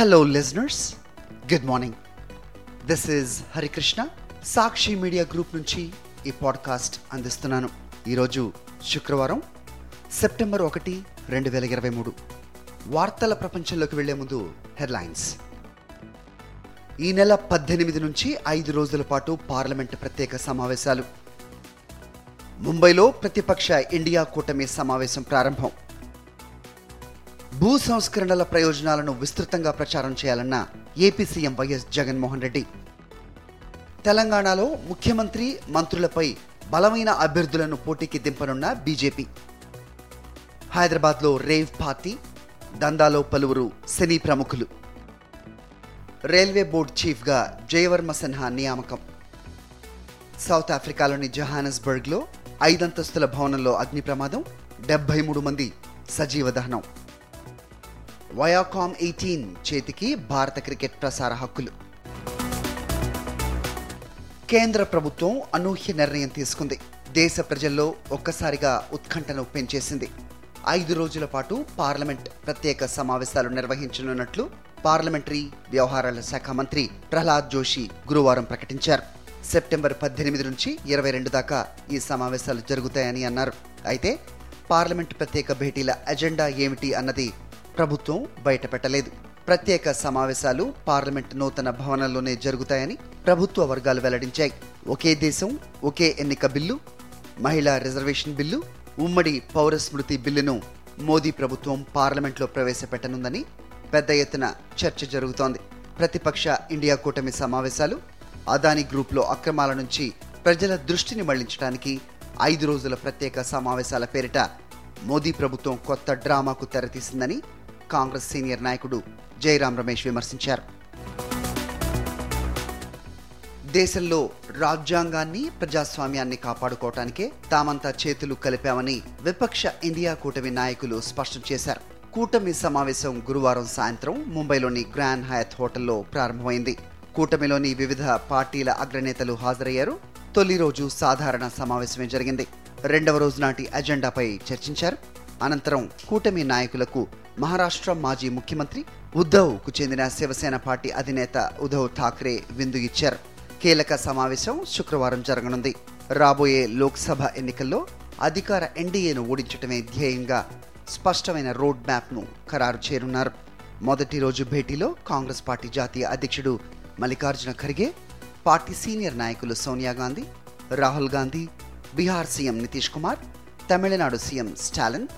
Hello listeners good morning this is Harikrishna Sakshi media group నుంచి ఈ podcast అందిస్తున్నాను. ఈరోజు శుక్రవారం సెప్టెంబర్ ఒకటి రెండు వేల ఇరవై మూడు. వార్తల ప్రపంచంలోకి వెళ్ళే ముందు హెడ్లైన్స్. ఈ నెల పద్దెనిమిది నుంచి ఐదు రోజుల పాటు పార్లమెంట్ ప్రత్యేక సమావేశాలు. ముంబైలో ప్రతిపక్ష ఇండియా కూటమి సమావేశం ప్రారంభం. భూ సంస్కరణల ప్రయోజనాలను విస్తృతంగా ప్రచారం చేయాలన్న AP CM YS Jaganmohan Reddy. తెలంగాణలో ముఖ్యమంత్రి మంత్రులపై బలమైన అభ్యర్థులను పోటీకి దింపనున్న బీజేపీ. హైదరాబాద్లో రేవ్ పార్టీ దందాలో పలువురు సినీ ప్రముఖులు. రైల్వే బోర్డు చీఫ్గా జయవర్మ సిన్హా నియామకం. సౌత్ ఆఫ్రికాలోని జహానస్బర్గ్లో ఐదంతస్తుల భవనంలో అగ్ని ప్రమాదం డెబ్బై మూడు మంది సజీవ దహనం. వయాకామ్ ఎయిటీన్ చేతికి భారత క్రికెట్ ప్రసార హక్కులు. కేంద్ర ప్రభుత్వం అనూహ్య నిర్ణయం తీసుకుంది. దేశ ప్రజల్లో ఒక్కసారిగా ఉత్కంఠను పెంచేసింది. ఐదు రోజుల పాటు పార్లమెంట్ ప్రత్యేక సమావేశాలు నిర్వహించనున్నట్లు పార్లమెంటరీ వ్యవహారాల శాఖ మంత్రి ప్రహ్లాద్ జోషి గురువారం ప్రకటించారు. సెప్టెంబర్ పద్దెనిమిది నుంచి ఇరవై రెండు దాకా ఈ సమావేశాలు జరుగుతాయని అన్నారు. అయితే పార్లమెంట్ ప్రత్యేక భేటీల ఎజెండా ఏమిటి అన్నది ప్రభుత్వం బయటపెట్టలేదు. ప్రత్యేక సమావేశాలు పార్లమెంట్ నూతన భవనంలోనే జరుగుతాయని ప్రభుత్వ వర్గాలు వెల్లడించాయి. ఒకే దేశం ఒకే ఎన్నిక బిల్లు మహిళా రిజర్వేషన్ బిల్లు ఉమ్మడి పౌర స్మృతి బిల్లును మోదీ ప్రభుత్వం పార్లమెంట్లో ప్రవేశపెట్టనుందని పెద్ద ఎత్తున చర్చ జరుగుతోంది. ప్రతిపక్ష ఇండియా కూటమి సమావేశాలు అదానీ గ్రూప్లో అక్రమాల నుంచి ప్రజల దృష్టిని మళ్ళించడానికి ఐదు రోజుల ప్రత్యేక సమావేశాల పేరిట మోదీ ప్రభుత్వం కొత్త డ్రామాకు తెరతీసిందని కాంగ్రెస్ సీనియర్ నాయకుడు జైరాం రమేష్ విమర్శించారు. దేశంలో రాజ్యాంగాన్ని ప్రజాస్వామ్యాన్ని కాపాడుకోవటానికే తామంతా చేతులు కలిపామని విపక్ష ఇండియా కూటమి నాయకులు స్పష్టం చేశారు. కూటమి సమావేశం గురువారం సాయంత్రం ముంబైలోని గ్రాండ్ హయత్ హోటల్లో ప్రారంభమైంది. కూటమిలోని వివిధ పార్టీల అగ్రనేతలు హాజరయ్యారు. తొలి రోజు సాధారణ సమావేశమే జరిగింది. రెండవ రోజు నాటి అజెండాపై చర్చించారు. అనంతరం కూటమి నాయకులకు మహారాష్ట్ర మాజీ ముఖ్యమంత్రి ఉద్ధవ్కు చెందిన శివసేన పార్టీ అధినేత ఉద్ధవ్ ఠాక్రే విందు ఇచ్చారు. కీలక సమావేశం శుక్రవారం జరగనుంది. రాబోయే లోక్సభ ఎన్నికల్లో అధికార ఎన్డీఏను ఓడించటమే ధ్యేయంగా స్పష్టమైన రోడ్ మ్యాప్ను ఖరారు చేరున్నారు మొదటి రోజు భేటీలో కాంగ్రెస్ పార్టీ జాతీయ అధ్యక్షుడు మల్లికార్జున ఖర్గే పార్టీ సీనియర్ నాయకులు సోనియా గాంధీ రాహుల్ గాంధీ బీహార్ సీఎం నితీష్ కుమార్ తమిళనాడు సీఎం స్టాలిన్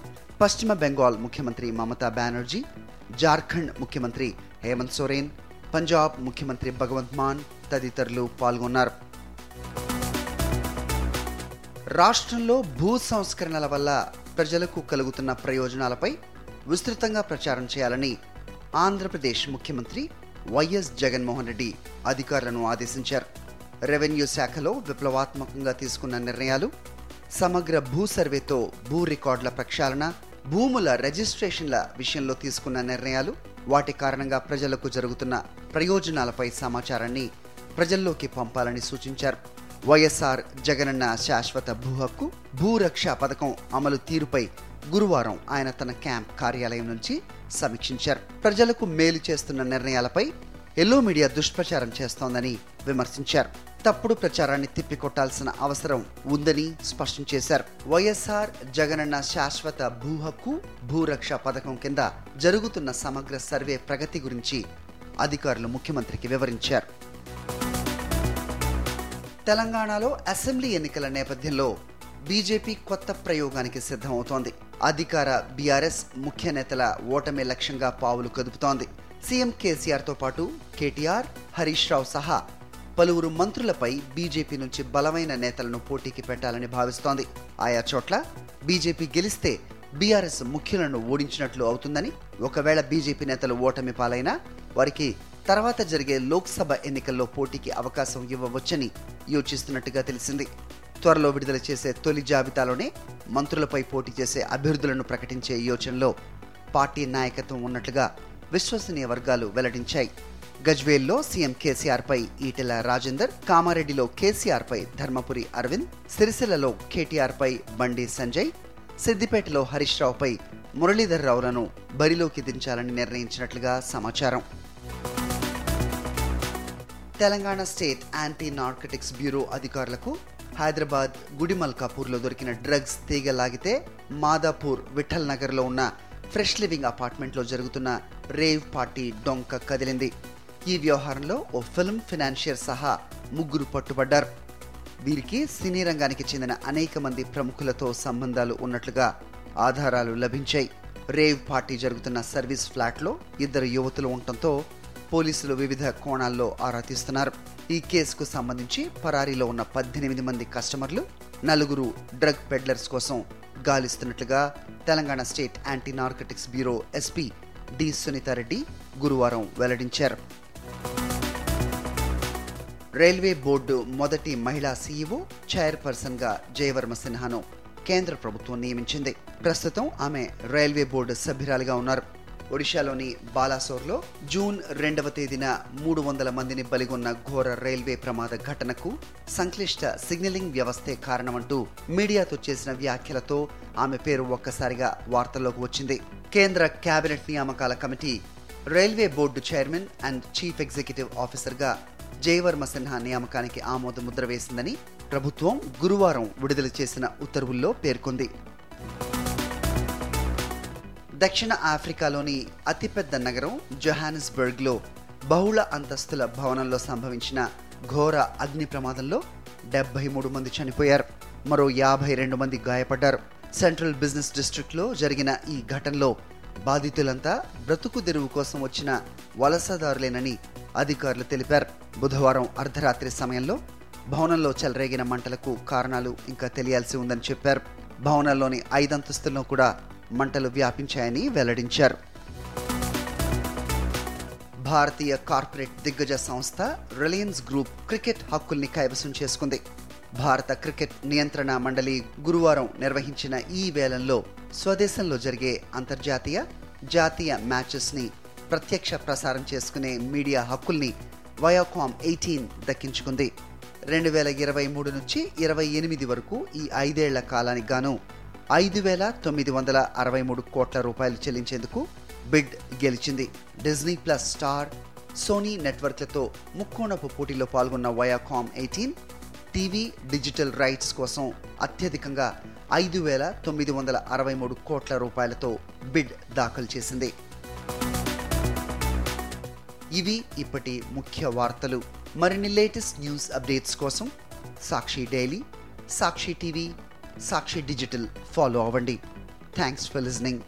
పశ్చిమ బెంగాల్ ముఖ్యమంత్రి మమతా బెనర్జీ జార్ఖండ్ ముఖ్యమంత్రి హేమంత్ సోరెన్ పంజాబ్ ముఖ్యమంత్రి భగవంత్ మాన్ తదితరులు పాల్గొన్నారు. రాష్ట్రంలో భూ సంస్కరణల వల్ల ప్రజలకు కలుగుతున్న ప్రయోజనాలపై విస్తృతంగా ప్రచారం చేయాలని ఆంధ్రప్రదేశ్ ముఖ్యమంత్రి వైఎస్ జగన్మోహన్ రెడ్డి అధికారులను ఆదేశించారు. రెవెన్యూ శాఖలో విప్లవాత్మకంగా తీసుకున్న నిర్ణయాలు సమగ్ర భూ సర్వేతో భూ రికార్డుల ప్రక్షాళన భూముల రిజిస్ట్రేషన్ల విషయంలో తీసుకున్న నిర్ణయాలు వాటి కారణంగా ప్రజలకు జరుగుతున్న ప్రయోజనాలపై సమాచారాన్ని ప్రజల్లోకి పంపాలని సూచించారు. వైఎస్ఆర్ జగనన్న శాశ్వత భూ హక్కు భూరక్ష పథకం అమలు తీరుపై గురువారం ఆయన తన క్యాంప్ కార్యాలయం నుంచి సమీక్షించారు. ప్రజలకు మేలు చేస్తున్న నిర్ణయాలపై ఎల్లో మీడియా దుష్ప్రచారం చేస్తోందని విమర్శించారు. తప్పుడు ప్రచారాన్ని తిప్పికొట్టాల్సిన అవసరం ఉందని స్పష్టం చేశారు. వైఎస్ఆర్ జగనన్న శాశ్వత భూ హక్కు భూరక్ష పథకం కింద జరుగుతున్న సమగ్ర సర్వే ప్రగతి గురించి అధికారులు ముఖ్యమంత్రికి వివరించారు. తెలంగాణలో అసెంబ్లీ ఎన్నికల నేపథ్యంలో బీజేపీ కొత్త ప్రయోగానికి సిద్ధమవుతోంది. అధికార బీఆర్ఎస్ ముఖ్య నేతల ఓటమి లక్ష్యంగా పావులు కదుపుతోంది. సీఎం కేసీఆర్తో పాటు కేటీఆర్ హరీష్ రావు సహా పలువురు మంత్రులపై బీజేపీ నుంచి బలమైన నేతలను పోటీకి పెట్టాలని భావిస్తోంది. ఆయా చోట్ల బీజేపీ గెలిస్తే బీఆర్ఎస్ ముఖ్యులను ఓడించినట్లు అవుతుందని ఒకవేళ బీజేపీ నేతలు ఓటమి పాలైనా వారికి తర్వాత జరిగే లోక్సభ ఎన్నికల్లో పోటీకి అవకాశం ఇవ్వవచ్చని యోచిస్తున్నట్టుగా తెలిసింది. త్వరలో విడుదల చేసే తొలి జాబితాలోనే మంత్రులపై పోటీ చేసే అభ్యర్థులను ప్రకటించే యోచనలో పార్టీ నాయకత్వం ఉన్నట్లుగా విశ్వసనీయ వర్గాలు వెల్లడించాయి. గజ్వేల్లో సీఎం కేసీఆర్ పై ఈటెల రాజేందర్ కామారెడ్డిలో కేసీఆర్ పై ధర్మపురి అరవింద్ సిరిసిల్లలో కేటీఆర్ పై బండి సంజయ్ సిద్దిపేటలో హరీష్ రావుపై మురళీధర్ రావులను బరిలోకి దించాలని నిర్ణయించినట్లుగా సమాచారం. Telangana state anti narcotics bureau అధికారులకు హైదరాబాద్ గుడిమల్కాపూర్లో దొరికిన డ్రగ్స్ తీగ లాగితే మాదాపూర్ విఠల్ నగర్లో ఉన్న ఫ్రెష్ లివింగ్ అపార్ట్మెంట్లో జరుగుతున్న రేవ్ పార్టీ డొంక కదిలింది. ఈ వ్యవహారంలో ఓ ఫిల్మ్ ఫినాన్షియర్ సహా ముగ్గురు పట్టుబడ్డారు. వీరికి సినీ రంగానికి చెందిన అనేక మంది ప్రముఖులతో సంబంధాలు ఉన్నట్లుగా ఆధారాలు లభించాయి. రేవ్ పార్టీ జరుగుతున్న సర్వీస్ ఫ్లాట్లో ఇద్దరు యువతులు ఉండటంతో పోలీసులు వివిధ కోణాల్లో ఆరా తీస్తున్నారు. ఈ కేసుకు సంబంధించి పరారీలో ఉన్న పద్దెనిమిది మంది కస్టమర్లు నలుగురు డ్రగ్ పెడ్లర్స్ కోసం గాలిస్తున్నట్లుగా Telangana state anti narcotics bureau SP D Sunitha Reddy గురువారం వెల్లడించారు. రైల్వే బోర్డు మొదటి మహిళా సీఈఓ చైర్పర్సన్గా జయవర్మ సిన్హాను కేంద్ర ప్రభుత్వం నియమించింది. ప్రస్తుతం ఆమె రైల్వే బోర్డు సభ్యురాలిగా ఉన్నారు. ఒడిశాలోని బాలాసోర్లో జూన్ రెండవ తేదీన మూడు వందల మందిని బలిగొన్న ఘోర రైల్వే ప్రమాద ఘటనకు సంక్లిష్ట సిగ్నలింగ్ వ్యవస్థే కారణమంటూ మీడియాతో చేసిన వ్యాఖ్యలతో ఆమె పేరు ఒక్కసారిగా వార్తల్లోకి వచ్చింది. కేంద్ర కేబినెట్ నియామకాల committee railway board chairman and chief executive ఆఫీసర్గా జయవర్మ సిన్హా నియామకానికి ఆమోద ముద్ర వేసిందని ప్రభుత్వం గురువారం విడుదల చేసిన ఉత్తర్వుల్లో పేర్కొంది. దక్షిణ ఆఫ్రికాలోని అతిపెద్ద నగరం జొహానిస్బర్గ్లో బహుళ అంతస్తుల భవనంలో సంభవించిన ఘోర అగ్ని ప్రమాదంలో డెబ్బై మూడు మంది చనిపోయారు. మరో యాభై రెండు మంది గాయపడ్డారు. సెంట్రల్ బిజినెస్ డిస్ట్రిక్ట్లో జరిగిన ఈ ఘటనలో బాధితులంతా బ్రతుకు తెరువు కోసం వచ్చిన వలసదారులేనని అధికారులు తెలిపారు. బుధవారం అర్ధరాత్రి సమయంలో భవనంలో చెలరేగిన మంటలకు కారణాలు ఇంకా తెలియాల్సి ఉందని చెప్పారు. భవనంలోని ఐదంతస్తుల్లో కూడా మంటలు వ్యాపించాయని వెల్లడించారు. భారతీయ కార్పొరేట్ దిగ్గజ సంస్థ రిలయన్స్ గ్రూప్ క్రికెట్ హక్కుల్ని కైవసం చేసుకుంది. భారత క్రికెట్ నియంత్రణ మండలి గురువారం నిర్వహించిన ఈ వేలంలో స్వదేశంలో జరిగే అంతర్జాతీయ జాతీయ మ్యాచెస్ని ప్రత్యక్ష ప్రసారం చేసుకునే మీడియా హక్కుల్ని వయోకామ్ ఎయిటీన్ దక్కించుకుంది. రెండు వేల ఇరవై మూడు నుంచి ఇరవై ఎనిమిది వరకు ఈ ఐదేళ్ళ కాలానికి గాను ఐదు వేల తొమ్మిది వందల అరవై మూడు కోట్ల రూపాయలు చెల్లించేందుకు బిడ్ గెలిచింది. డిజ్నీ ప్లస్ స్టార్ సోనీ నెట్వర్క్లతో ముక్కోణపు పోటీలో పాల్గొన్న Viacom eighteen TV digital rights కోసం అత్యధికంగా ఐదు వేల తొమ్మిది వందల అరవై మూడు కోట్ల రూపాయలతో బిడ్ దాఖలు చేసింది. ఇవి ఇప్పటి ముఖ్య వార్తలు. మరిన్ని లేటెస్ట్ న్యూస్ అప్డేట్స్ కోసం Sakshi daily Sakshi TV Sakshi digital follow అవ్వండి. Thanks for listening